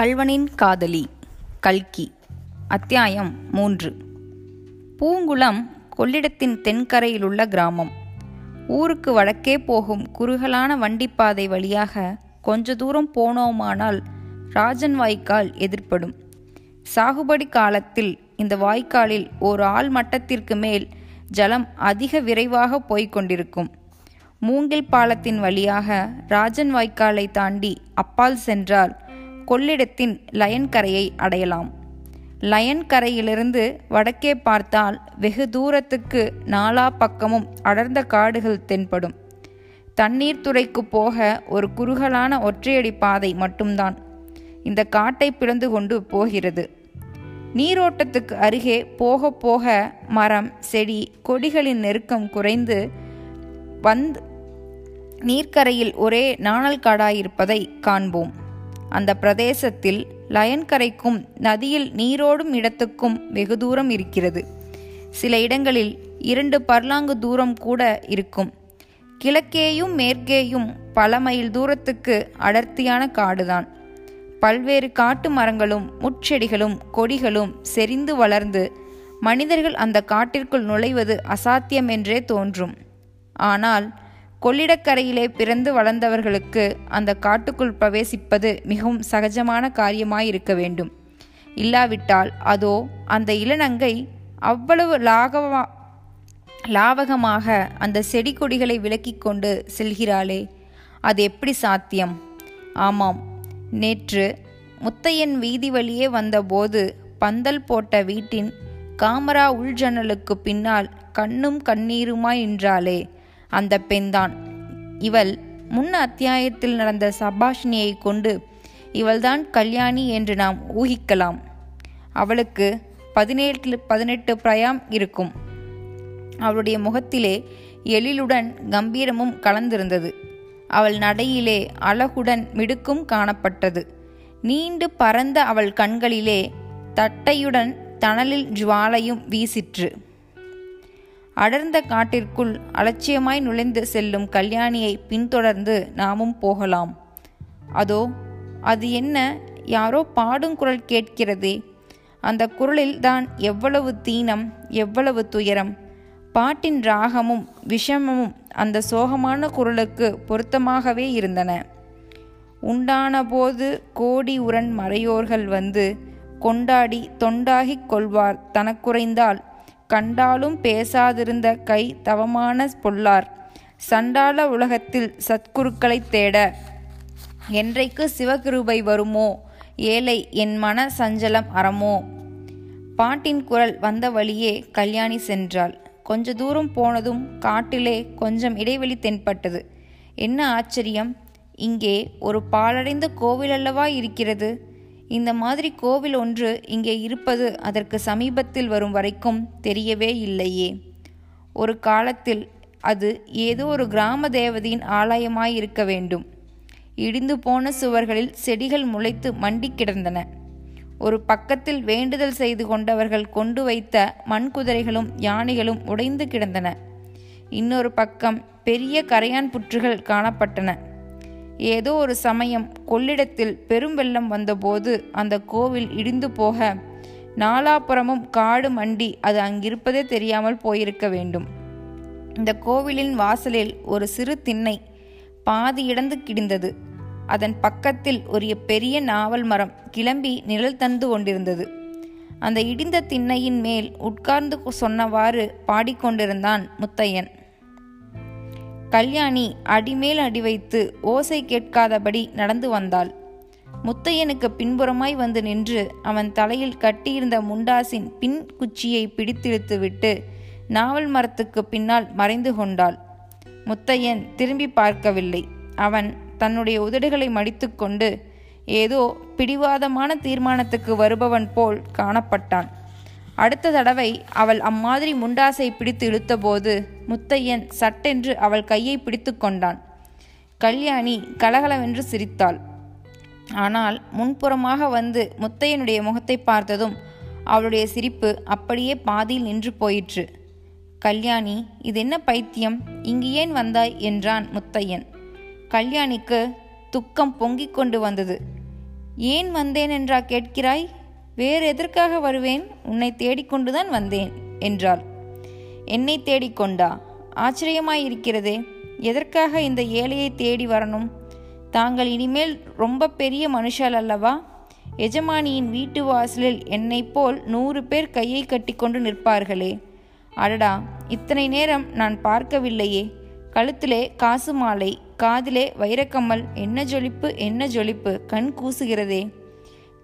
கள்வனின் காதலி. கல்கி. அத்தியாயம் மூன்று. பூங்குளம் கொள்ளிடத்தின் தென்கரையிலுள்ள கிராமம். ஊருக்கு வடக்கே போகும் குறுகலான வண்டிப்பாதை வழியாக கொஞ்ச தூரம் போனோமானால் ராஜன் வாய்க்கால் எதிர்ப்படும். சாகுபடி காலத்தில் இந்த வாய்க்காலில் ஒரு ஆள் மட்டத்திற்கு மேல் ஜலம் அதிக விரைவாக போய்க் கொண்டிருக்கும். மூங்கில் பாலத்தின் வழியாக ராஜன் வாய்க்காலை தாண்டி அப்பால் சென்றால் கொள்ளிடத்தின் லயன் கரையை அடையலாம். லயன் கரையிலிருந்து வடக்கே பார்த்தால் வெகு தூரத்துக்கு நாலா பக்கமும் அடர்ந்த காடுகள் தென்படும். தண்ணீர் துறைக்கு போக ஒரு குறுகலான ஒற்றையடி பாதை மட்டும்தான். இந்த காட்டை பிளந்து கொண்டு போகிறது. நீரோட்டத்துக்கு அருகே போக போக மரம் செடி கொடிகளின் நெருக்கம் குறைந்து வந்து நீர்க்கரையில் ஒரே நாணல் காடாயிருப்பதை காண்போம். அந்த பிரதேசத்தில் லயன்கரைக்கும் நதியில் நீரோடும் இடத்துக்கும் வெகு தூரம் இருக்கிறது. சில இடங்களில் இரண்டு பர்லாங்கு தூரம் கூட இருக்கும். கிழக்கேயும் மேற்கேயும் பல மைல் தூரத்துக்கு அடர்த்தியான காடுதான். பல்வேறு காட்டு மரங்களும் முட்செடிகளும் கொடிகளும் செறிந்து வளர்ந்து மனிதர்கள் அந்த காட்டிற்குள் நுழைவது அசாத்தியம் என்றே தோன்றும். ஆனால் கொள்ளிடக்கரையிலே பிறந்து வளர்ந்தவர்களுக்கு அந்த காட்டுக்குள் பிரவேசிப்பது மிகவும் சகஜமான காரியமாயிருக்க வேண்டும். இல்லாவிட்டால் அதோ அந்த இளநங்கை அவ்வளவு லாகவா லாவகமாக அந்த செடி கொடிகளை விலக்கி கொண்டு செல்கிறாளே அது எப்படி சாத்தியம்? ஆமாம் நேற்று முத்தையன் வீதி வழியே வந்தபோது பந்தல் போட்ட வீட்டின் காமரா உள்ஜன்னலுக்கு பின்னால் கண்ணும் கண்ணீருமாய் நின்றாளே அந்த பெண்தான். இவள் முன் அத்தியாயத்தில் நடந்த சபாஷினியை கொண்டு இவள்தான் கல்யாணி என்று நாம் ஊகிக்கலாம். அவளுக்கு பதினேழு பதினெட்டு பிரயாம் இருக்கும். அவளுடைய முகத்திலே எழிலுடன் கம்பீரமும் கலந்திருந்தது. அவள் நடையிலே அழகுடன் மிடுக்கும் காணப்பட்டது. நீண்டு பறந்த அவள் கண்களிலே தட்டையுடன் தணலில் ஜுவாலையும் வீசிற்று. அடர்ந்த காட்டிற்குள் அலட்சியமாய் நுழைந்து செல்லும் கல்யாணியை பின்தொடர்ந்து நாமும் போகலாம். அதோ அது என்ன? யாரோ பாடும் குரல் கேட்கிறதே. அந்த குரலில் தான் எவ்வளவு தீனம் எவ்வளவு துயரம். பாட்டின் ராகமும் விஷமமும் அந்த சோகமான குரலுக்கு பொருத்தமாகவே இருந்தன. உண்டானபோது கோடி உரன் மறையோர்கள் வந்து கொண்டாடி தொண்டாகிக் கொள்வார் தனக்குறைந்தால் கண்டாலும் பேசாதிருந்த கை தவமான பொல்லார். சண்டாள உலகத்தில் சத்குருக்களை தேட என்றைக்கு சிவகிருபை வருமோ? ஏழை என் மன சஞ்சலம் அறமோ? பாட்டின் குரல் வந்த வழியே கல்யாணி சென்றாள். கொஞ்ச தூரம் போனதும் காட்டிலே கொஞ்சம் இடைவெளி தென்பட்டது. என்ன ஆச்சரியம்? இங்கே ஒரு பாலடைந்த கோவில் அல்லவா இருக்கிறது? இந்த மாதிரி கோவில் ஒன்று இங்கே இருப்பது அதற்கு சமீபத்தில் வரும் வரைக்கும் தெரியவே இல்லையே. ஒரு காலத்தில் அது ஏதோ ஒரு கிராம தேவதையின் ஆலயமாயிருக்க வேண்டும். இடிந்து போன சுவர்களில் செடிகள் முளைத்து மண்டி கிடந்தன. ஒரு பக்கத்தில் வேண்டுதல் செய்து கொண்டவர்கள் கொண்டு வைத்த மண்குதிரைகளும் யானைகளும் உடைந்து கிடந்தன. இன்னொரு பக்கம் பெரிய கரையான் புற்றுகள் காணப்பட்டன. ஏதோ ஒரு சமயம் கொள்ளிடத்தில் பெரும் வெள்ளம் வந்தபோது அந்த கோவில் இடிந்து போக நாலாபுறமும் காடு மண்டி அது அங்கிருப்பதே தெரியாமல் போயிருக்க வேண்டும். இந்த கோவிலின் வாசலில் ஒரு சிறு திண்ணை பாதி இடந்து கிடந்தது. அதன் பக்கத்தில் ஒரு பெரிய நாவல் மரம் கிளம்பி நிழல் தந்து கொண்டிருந்தது. அந்த இடிந்த திண்ணையின் மேல் உட்கார்ந்து சொன்னவாறு பாடிக்கொண்டிருந்தான் முத்தையன். கல்யாணி அடிமேல் அடி வைத்து ஓசை கேட்காதபடி நடந்து வந்தாள். முத்தையனுக்கு பின்புறமாய் வந்து நின்று அவன் தலையில் கட்டியிருந்த முண்டாசின் பின் குச்சியை பிடித்திழுத்துவிட்டு நாவல் மரத்துக்கு பின்னால் மறைந்து கொண்டாள். முத்தையன் திரும்பி பார்க்கவில்லை. அவன் தன்னுடைய உதடுகளை மடித்துக்கொண்டு ஏதோ பிடிவாதமான தீர்மானத்துக்கு வருபவன் போல் காணப்பட்டான். அடுத்த தடவை அவள் அம்மாதிரி முண்டாசை பிடித்து இழுத்தபோது முத்தையன் சட்டென்று அவள் கையை பிடித்து கொண்டான். கல்யாணி கலகலவென்று சிரித்தாள். ஆனால் முன்புறமாக வந்து முத்தையனுடைய முகத்தை பார்த்ததும் அவளுடைய சிரிப்பு அப்படியே பாதியில் நின்று போயிற்று. கல்யாணி இது என்ன பைத்தியம்? இங்கு ஏன் வந்தாய்? என்றான் முத்தையன். கல்யாணிக்கு துக்கம் பொங்கிக் கொண்டு வந்தது. ஏன் வந்தேன் என்றா கேட்கிறாய்? வேறு எதற்காக வருவேன்? உன்னை தேடிக்கொண்டுதான் வந்தேன் என்றாள். என்னை தேடிக்கொண்டா? ஆச்சரியமாயிருக்கிறதே. எதற்காக இந்த ஏழையை தேடி வரணும்? தாங்கள் இனிமேல் ரொம்ப பெரிய மனுஷால் அல்லவா? எஜமானியின் வீட்டு வாசலில் என்னை போல் நூறு பேர் கையை கட்டிக்கொண்டு நிற்பார்களே. அடடா இத்தனை நேரம் நான் பார்க்கவில்லையே. கழுத்திலே காசு மாலை காதிலே வைரக்கம்மல் என்ன ஜொலிப்பு என்ன ஜொலிப்பு கண் கூசுகிறதே.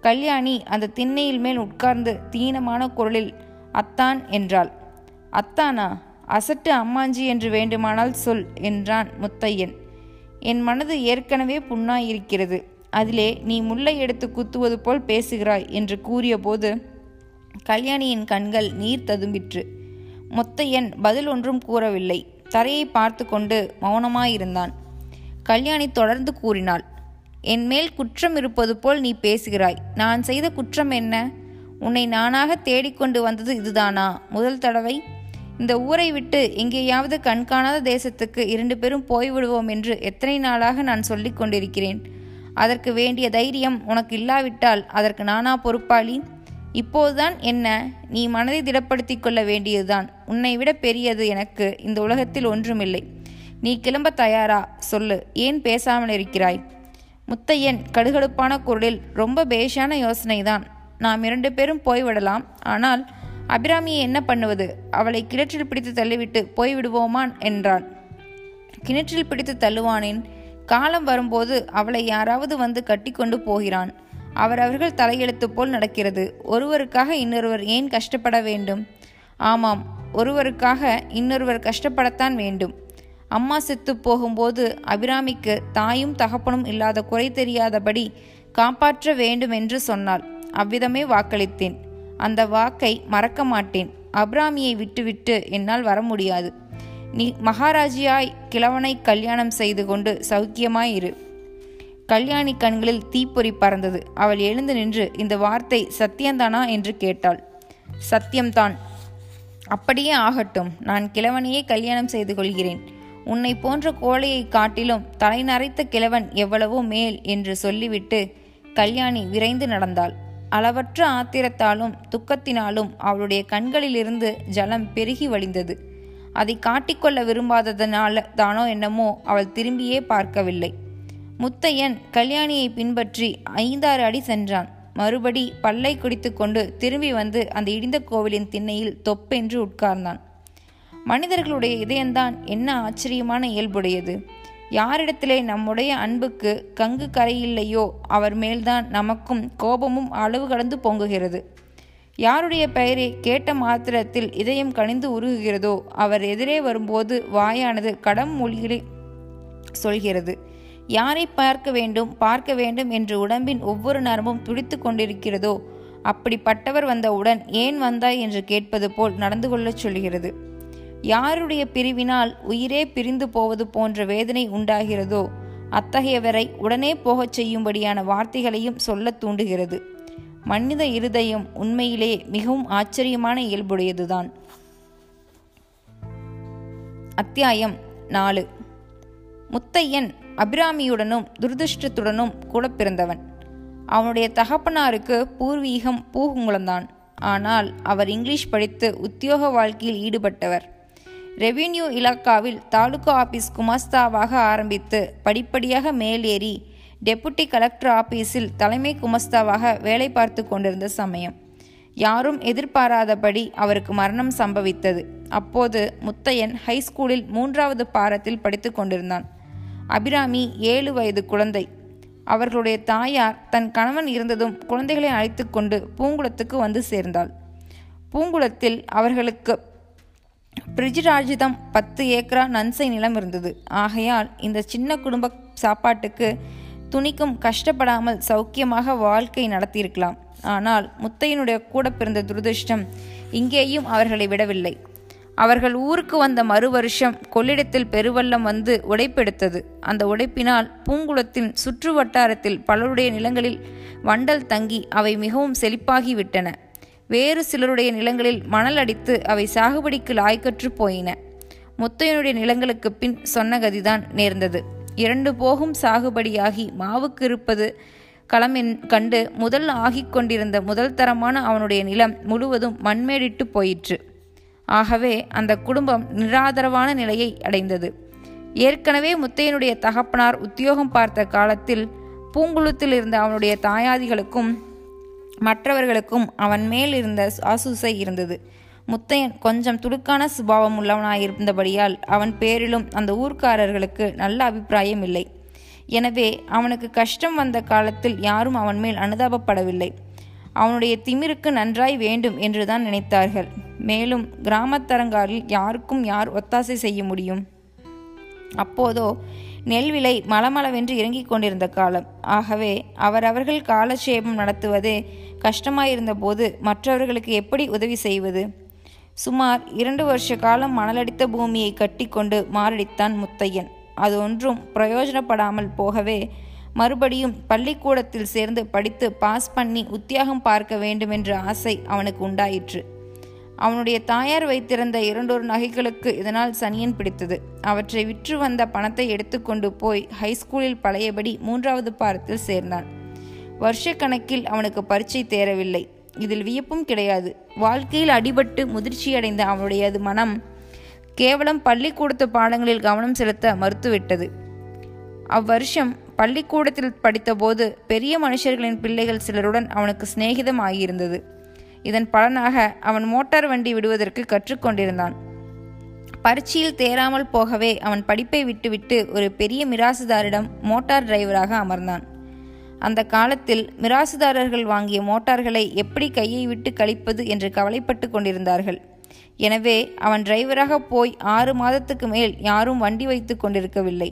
கல்யாணி அந்த திண்ணையில் மேல் உட்கார்ந்து தீனமான குரலில் அத்தான் என்றாள். அத்தானா? அசட்டு அம்மாஞ்சி என்று வேண்டுமானால் சொல் என்றான் முத்தையன். என் மனது ஏற்கனவே புண்ணாயிருக்கிறது. அதிலே நீ முல்லை எடுத்து குத்துவது போல் பேசுகிறாய் என்று கூறியபோது கல்யாணியின் கண்கள் நீர் ததும்பிற்று. முத்தையன் பதில் ஒன்றும் கூறவில்லை. தரையை பார்த்து கொண்டு மௌனமாயிருந்தான். கல்யாணி தொடர்ந்து கூறினாள். என் மேல் குற்றம் இருப்பது போல் நீ பேசுகிறாய். நான் செய்த குற்றம் என்ன? உன்னை நானாக தேடிக்கொண்டு வந்தது இதுதானா? முதல் தடவை. இந்த ஊரை விட்டு எங்கேயாவது கண்காணாத தேசத்துக்கு இரண்டு பேரும் போய்விடுவோம் என்று எத்தனை நாளாக நான் சொல்லிக் கொண்டிருக்கிறேன். அதற்கு வேண்டிய தைரியம் உனக்கு இல்லாவிட்டால் அதற்கு நானா பொறுப்பாளி? இப்போதுதான் என்ன? நீ மனதை திடப்படுத்தி கொள்ள வேண்டியதுதான். உன்னை விட பெரியது எனக்கு இந்த உலகத்தில் ஒன்றுமில்லை. நீ கிளம்ப தயாரா? சொல்லு. ஏன் பேசாமல் இருக்கிறாய் முத்தையன் கடுகடுப்பான குரலில் ரொம்ப பேஷான யோசனைதான். நாம் இரண்டு பேரும் போய்விடலாம். ஆனால் அபிராமியை என்ன பண்ணுவது? அவளை கிணற்றில் பிடித்து தள்ளிவிட்டு போய்விடுவோமான் என்றான் கிணற்றில் பிடித்து தள்ளுவானேன். காலம் வரும்போது அவளை யாராவது வந்து கட்டிக்கொண்டு போகிறான். அவரவர்கள் தலையெழுத்து போல் நடக்கிறது. ஒருவருக்காக இன்னொருவர் ஏன் கஷ்டப்பட வேண்டும்? ஆமாம் ஒருவருக்காக இன்னொருவர் கஷ்டப்படத்தான் வேண்டும். அம்மா செத்து போகும்போது அபிராமிக்கு தாயும் தகப்பனும் இல்லாத குறை தெரியாதபடி காப்பாற்ற வேண்டும் என்று சொன்னாள். அவ்விதமே வாக்களித்தேன். அந்த வாக்கை மறக்க மாட்டேன். அபிராமியை விட்டுவிட்டு என்னால் வர முடியாது. நீ மகாராஜியாய் கிழவனை கல்யாணம் செய்து கொண்டு சௌக்கியமாயிரு கல்யாணி கண்களில் தீப்பொறி பறந்தது. அவள் எழுந்து நின்று இந்த வார்த்தை சத்தியம்தானா என்று கேட்டாள். சத்தியம்தான். அப்படியே ஆகட்டும். நான் கிழவனையே கல்யாணம் செய்து கொள்கிறேன். உன்னை போன்ற கோழையை காட்டிலும் தலை நரைத்த கிழவன் எவ்வளவோ மேல் என்று சொல்லிவிட்டு கல்யாணி விரைந்து நடந்தாள். அளவற்ற ஆத்திரத்தாலும் துக்கத்தினாலும் அவளுடைய கண்களிலிருந்து ஜலம் பெருகி வழிந்தது. அதை காட்டிக்கொள்ள விரும்பாததனால தானோ என்னமோ அவள் திரும்பியே பார்க்கவில்லை. முத்தையன் கல்யாணியை பின்பற்றி ஐந்தாறு அடி சென்றான். மறுபடி பல்லை குடித்துக்கொண்டு திரும்பி வந்து அந்த இடிந்த கோவிலின் திண்ணையில் தொப்பென்று உட்கார்ந்தான். மனிதர்களுடைய இதயம்தான் என்ன ஆச்சரியமான இயல்புடையது? யாரிடத்திலே நம்முடைய அன்புக்கு கங்கு கரையில்லையோ அவர் மேல்தான் நமக்கும் கோபமும் அளவு கடந்து பொங்குகிறது. யாருடைய பெயரை கேட்ட மாத்திரத்தில் இதயம் கனிந்து உருகுகிறதோ அவர் எதிரே வரும்போது வாயானது கடம் மொழிகளை சொல்கிறது. யாரை பார்க்க வேண்டும் பார்க்க வேண்டும் என்று உடம்பின் ஒவ்வொரு நரம்பும் துடித்து கொண்டிருக்கிறதோ அப்படிப்பட்டவர் வந்தவுடன் ஏன் வந்தாய் என்று கேட்பது போல் நடந்து கொள்ளச் சொல்கிறது. யாருடைய பிரிவினால் உயிரே பிரிந்து போவது போன்ற வேதனை உண்டாகிறதோ அத்தகையவரை உடனே போகச் செய்யும்படியான வார்த்தைகளையும் சொல்லத் தூண்டுகிறது. மனித இருதயம் உண்மையிலே மிகவும் ஆச்சரியமான இயல்புடையதுதான். அத்தியாயம் நாலு. முத்தையன் அபிராமியுடனும் துரதிருஷ்டத்துடனும் கூட பிறந்தவன். அவனுடைய தகப்பனாருக்கு பூர்வீகம் பூகுங்குளம்தான் ஆனால் அவர் இங்கிலீஷ் படித்து உத்தியோக வாழ்க்கையில் ஈடுபட்டவர். ரெவின்யூ இலாக்காவில் தாலுகா ஆபீஸ் குமஸ்தாவாக ஆரம்பித்து படிப்படியாக மேலேறி டெபுட்டி கலெக்டர் ஆபீஸில் தலைமை குமஸ்தாவாக வேலை பார்த்து கொண்டிருந்த சமயம். யாரும் எதிர்பாராதபடி அவருக்கு மரணம் சம்பவித்தது. அப்போது முத்தையன் ஹைஸ்கூலில் மூன்றாவது பாரத்தில் படித்து கொண்டிருந்தான். அபிராமி ஏழு வயது குழந்தை. அவர்களுடைய தாயார் தன் கணவன் இருந்ததும் குழந்தைகளை அழைத்து கொண்டு பூங்குளத்துக்கு வந்து சேர்ந்தாள். பூங்குளத்தில் அவர்களுக்கு பிரிஜிராஜிதம் பத்து ஏக்கரா நன்சை நிலம் இருந்தது. ஆகையால் இந்த சின்ன குடும்ப சாப்பாட்டுக்கு துணிக்கும் கஷ்டப்படாமல் சௌக்கியமாக வாழ்க்கை நடத்தியிருக்கலாம். ஆனால் முத்தையனுடைய கூட பிறந்த துரதிருஷ்டம் இங்கேயும் அவர்களை விடவில்லை. அவர்கள் ஊருக்கு வந்த மறு வருஷம் கொள்ளிடத்தில் பெருவெள்ளம் வந்து உடைப்பெடுத்தது. அந்த உடைப்பினால் பூங்குளத்தின் சுற்று வட்டாரத்தில் பலருடைய நிலங்களில் வண்டல் தங்கி அவை மிகவும் செழிப்பாகிவிட்டன. வேறு சிலருடைய நிலங்களில் மணல் அடித்து அவை சாகுபடிக்கு லாய்க்கற்று போயின. முத்தையனுடைய நிலங்களுக்கு பின் சொன்ன கதிதான் நேர்ந்தது. இரண்டு போகும் சாகுபடியாகி மாவுக்கு இருப்பது களமின் கண்டு முதல் ஆகிக் கொண்டிருந்த முதல் தரமான அவனுடைய நிலம் முழுவதும் மண்மேடிட்டு போயிற்று. ஆகவே அந்த குடும்பம் நிராதரவான நிலையை அடைந்தது. ஏற்கனவே முத்தையனுடைய தகப்பனார் உத்தியோகம் பார்த்த காலத்தில் பூங்குளத்தில் இருந்த அவனுடைய தாயாதிகளுக்கும் மற்றவர்களுக்கும் அவன் மேல் இருந்த ஆசூசை இருந்தது. முத்தையன் கொஞ்சம் துடுக்கான சுபாவம் உள்ளவனாயிருந்தபடியால் அவன் பேரிலும் அந்த ஊர்க்காரர்களுக்கு நல்ல அபிப்பிராயம் இல்லை. எனவே அவனுக்கு கஷ்டம் வந்த காலத்தில் யாரும் அவன் மேல் அனுதாபப்படவில்லை. அவனுடைய திமிருக்கு நன்றாய் வேண்டும் என்றுதான் நினைத்தார்கள். மேலும் கிராமத்தரங்காரில் யாருக்கும் யார் ஒத்தாசை செய்ய முடியும்? அப்போதோ நெல் விலை மலமளவென்று இறங்கிக் கொண்டிருந்த காலம். ஆகவே அவரவர்கள் காலட்சேபம் நடத்துவதே கஷ்டமாயிருந்த போது மற்றவர்களுக்கு எப்படி உதவி செய்வது? சுமார் இரண்டு வருஷ காலம் மணலடித்த பூமியை கட்டிக்கொண்டு மாரடித்தான் முத்தையன். அது ஒன்றும் பிரயோஜனப்படாமல் போகவே மறுபடியும் பள்ளிக்கூடத்தில் சேர்ந்து படித்து பாஸ் பண்ணி உத்தியாகம் பார்க்க வேண்டுமென்ற ஆசை அவனுக்கு உண்டாயிற்று. அவனுடைய தாயார் வைத்திருந்த இரண்டொரு நகைகளுக்கு இதனால் சனியன் பிடித்தது. அவற்றை விற்று வந்த பணத்தை எடுத்துக்கொண்டு போய் ஹைஸ்கூலில் பழையபடி மூன்றாவது பாரத்தில் சேர்ந்தான். வருஷக்கணக்கில் அவனுக்கு பரீட்சை தேரவில்லை. இதில் வியப்பும் கிடையாது. வாழ்க்கையில் அடிபட்டு முதிர்ச்சியடைந்த அவனுடையது மனம் கேவலம் பள்ளிக்கூடத்து பாடங்களில் கவனம் செலுத்த மறுத்துவிட்டது. அவ்வருஷம் பள்ளிக்கூடத்தில் படித்தபோது பெரிய மனுஷர்களின் பிள்ளைகள் சிலருடன் அவனுக்கு சிநேகிதம் ஆகியிருந்தது. இதன் பலனாக அவன் மோட்டார் வண்டி விடுவதற்கு கற்றுக்கொண்டிருந்தான் பரீட்சையில் தேராமல் போகவே அவன் படிப்பை விட்டுவிட்டு ஒரு பெரிய மிராசுதாரிடம் மோட்டார் டிரைவராக அமர்ந்தான். அந்த காலத்தில் மிராசுதாரர்கள் வாங்கிய மோட்டார்களை எப்படி கையை விட்டு கழிப்பது என்று கவலைப்பட்டு கொண்டிருந்தார்கள். எனவே அவன் டிரைவராக போய் ஆறு மாதத்துக்கு மேல் யாரும் வண்டி வைத்து கொண்டிருக்கவில்லை.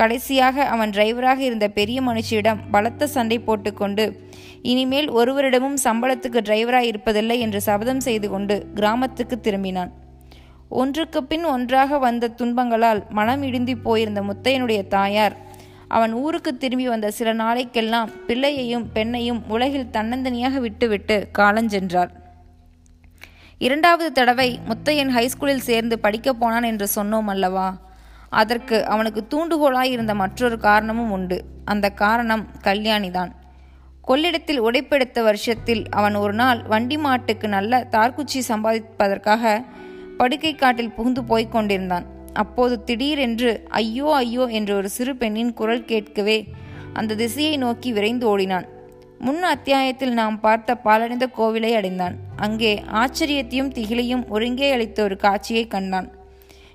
கடைசியாக அவன் டிரைவராக இருந்த பெரிய மனுஷியிடம் பலத்த சண்டை போட்டுக்கொண்டு இனிமேல் ஒருவரிடமும் சம்பளத்துக்கு டிரைவராக இருப்பதில்லை என்று சபதம் செய்து கொண்டு கிராமத்துக்கு திரும்பினான். ஒன்றுக்கு பின் ஒன்றாக வந்த துன்பங்களால் மனம் இடிந்து போயிருந்த முத்தையனுடைய தாயார் அவன் ஊருக்கு திரும்பி வந்த சில நாளைக்கெல்லாம் பிள்ளையையும் பெண்ணையும் உலகில் தன்னந்தனியாக விட்டுவிட்டு காலஞ்சென்றார் இரண்டாவது தடவை முத்தையன் ஹைஸ்கூலில் சேர்ந்து படிக்கப் போனான் என்று சொன்னோம் அல்லவா? அதற்கு அவனுக்கு தூண்டுகோலாய் இருந்த மற்றொரு காரணமும் உண்டு. அந்த காரணம் கல்யாணிதான் கொள்ளிடத்தில் உடைப்பெடுத்த வருஷத்தில் அவன் ஒரு நாள் வண்டி மாட்டுக்கு நல்ல தார்குச்சி சம்பாதிப்பதற்காக படுக்கை காட்டில் புகுந்து போய்க் கொண்டிருந்தான். அப்போது திடீரென்று ஐயோ ஐயோ என்ற ஒரு சிறு பெண்ணின் குரல் கேட்கவே அந்த திசையை நோக்கி விரைந்து ஓடினான். முன் அத்தியாயத்தில் நாம் பார்த்த பாலடைந்த கோவிலை அடைந்தான். அங்கே ஆச்சரியத்தையும் திகிலையும் ஒருங்கே அளித்த ஒரு காட்சியை கண்டான்.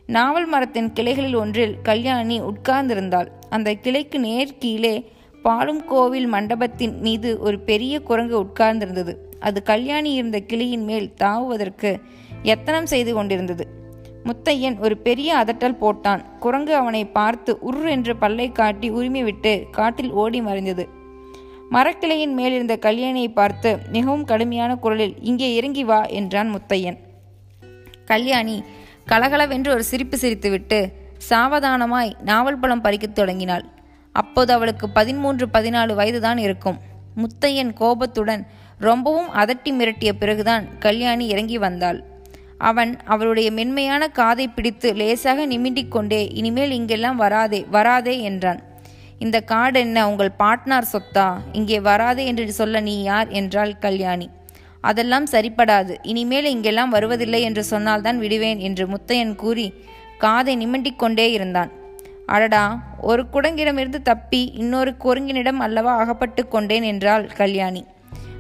நாவல் மரத்தின் கிளைகளில் ஒன்றில் கல்யாணி உட்கார்ந்திருந்தாள். அந்த கிளைக்கு நேர் கீழே பாலும் கோவில் மண்டபத்தின் மீது ஒரு பெரிய குரங்கு உட்கார்ந்திருந்தது. அது கல்யாணி இருந்த கிளியின் மேல் தாவுவதற்கு எத்தனம் செய்து கொண்டிருந்தது. முத்தையன் ஒரு பெரிய அதட்டல் போட்டான். குரங்கு அவனை பார்த்து உரு என்று பல்லை காட்டி உரிமை விட்டு காட்டில் ஓடி மறைந்தது. மரக்கிளையின் மேலிருந்த கல்யாணியை பார்த்து மிகவும் கடுமையான குரலில் இங்கே இறங்கி வா என்றான் முத்தையன். கல்யாணி கலகலவென்று ஒரு சிரிப்பு சிரித்துவிட்டு சாவதானமாய் நாவல் பழம் பறிக்கத் தொடங்கினாள். அப்போது அவளுக்கு பதிமூன்று பதினாலு வயதுதான் இருக்கும் முத்தையன் கோபத்துடன் ரொம்பவும் அதட்டி மிரட்டிய பிறகுதான் கல்யாணி இறங்கி வந்தாள். அவன் அவளுடைய மென்மையான காதை பிடித்து லேசாக நிமிண்டிக் கொண்டே இனிமேல் இங்கெல்லாம் வராதே வராதே என்றான். இந்த காடு என்ன உங்கள் பாட்னார் சொத்தா? இங்கே வராதே என்று சொல்ல நீ யார்? என்றாள் கல்யாணி. அதெல்லாம் சரிப்படாது இனிமேல் இங்கெல்லாம் வருவதில்லை என்று சொன்னால்தான் விடுவேன் என்று முத்தையன் கூறி காதை நிமிண்டிக் கொண்டே இருந்தான். அடடா ஒரு குடங்கிடமிருந்து தப்பி இன்னொரு குரங்கினிடம் அல்லவா அகப்பட்டு கொண்டேன் என்றாள் கல்யாணி.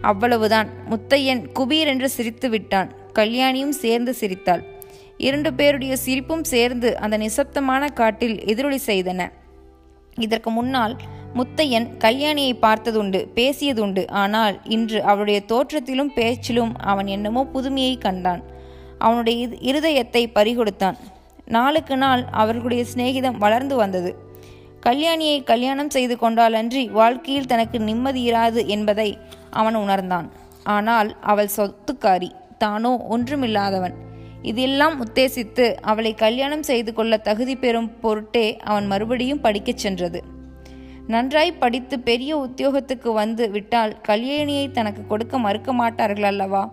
அவ்வளவுதான் முத்தையன் குபீர் என்று சிரித்து விட்டான். கல்யாணியும் சேர்ந்து சிரித்தாள். இரண்டு பேருடைய சிரிப்பும் சேர்ந்து அந்த நிசப்தமான காட்டில் எதிரொலி செய்தன. இதற்கு முன்னால் முத்தையன் கல்யாணியை பார்த்ததுண்டு பேசியதுண்டு. ஆனால் இன்று அவளுடைய தோற்றத்திலும் பேச்சிலும் அவன் என்னமோ புதுமையை கண்டான். அவனுடைய இருதயத்தை பறிகொடுத்தான். நாளுக்கு நாள் அவர்களுடைய சிநேகிதம் வளர்ந்து வந்தது. கல்யாணியை கல்யாணம் செய்து கொண்டாலன்றி வாழ்க்கையில் தனக்கு நிம்மதி இராது என்பதை அவன் உணர்ந்தான். ஆனால் அவள் சொத்துக்காரி. தானோ? ஒன்றுமில்லாதவன். இதெல்லாம் உத்தேசித்து அவளை கல்யாணம் செய்து கொள்ள தகுதி பெறும் பொருட்டே அவன் மறுபடியும் படிக்கச் சென்றது. நன்றாய் படித்து பெரிய உத்தியோகத்துக்கு வந்து விட்டால் கல்யாணியை தனக்கு கொடுக்க மறுக்க மாட்டார்கள் அல்லவா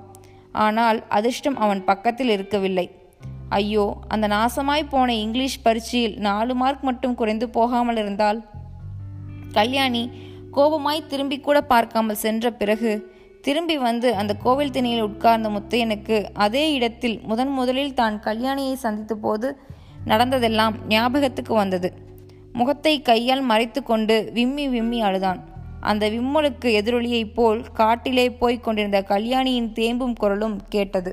ஆனால் அதிர்ஷ்டம் அவன் பக்கத்தில் இருக்கவில்லை. ஐயோ அந்த நாசமாய் போன இங்கிலீஷ் பரீட்சையில் நாலு மார்க் மட்டும் குறைந்து போகாமல் இருந்தால்? கல்யாணி கோபமாய் திரும்பி கூட பார்க்காமல் சென்ற பிறகு திரும்பி வந்து அந்த கோவில் திணையில் உட்கார்ந்த முத்தையனுக்கு அதே இடத்தில் முதன் முதலில் தான் கல்யாணியை சந்தித்த போது நடந்ததெல்லாம் ஞாபகத்துக்கு வந்தது. முகத்தை கையால் மறைத்து கொண்டு விம்மி விம்மி அழுதான். அந்த விம்மலுக்கு எதிரொலியைப் போல் காட்டிலே போய்க் கொண்டிருந்த கல்யாணியின் தேம்பும் குரலும் கேட்டது.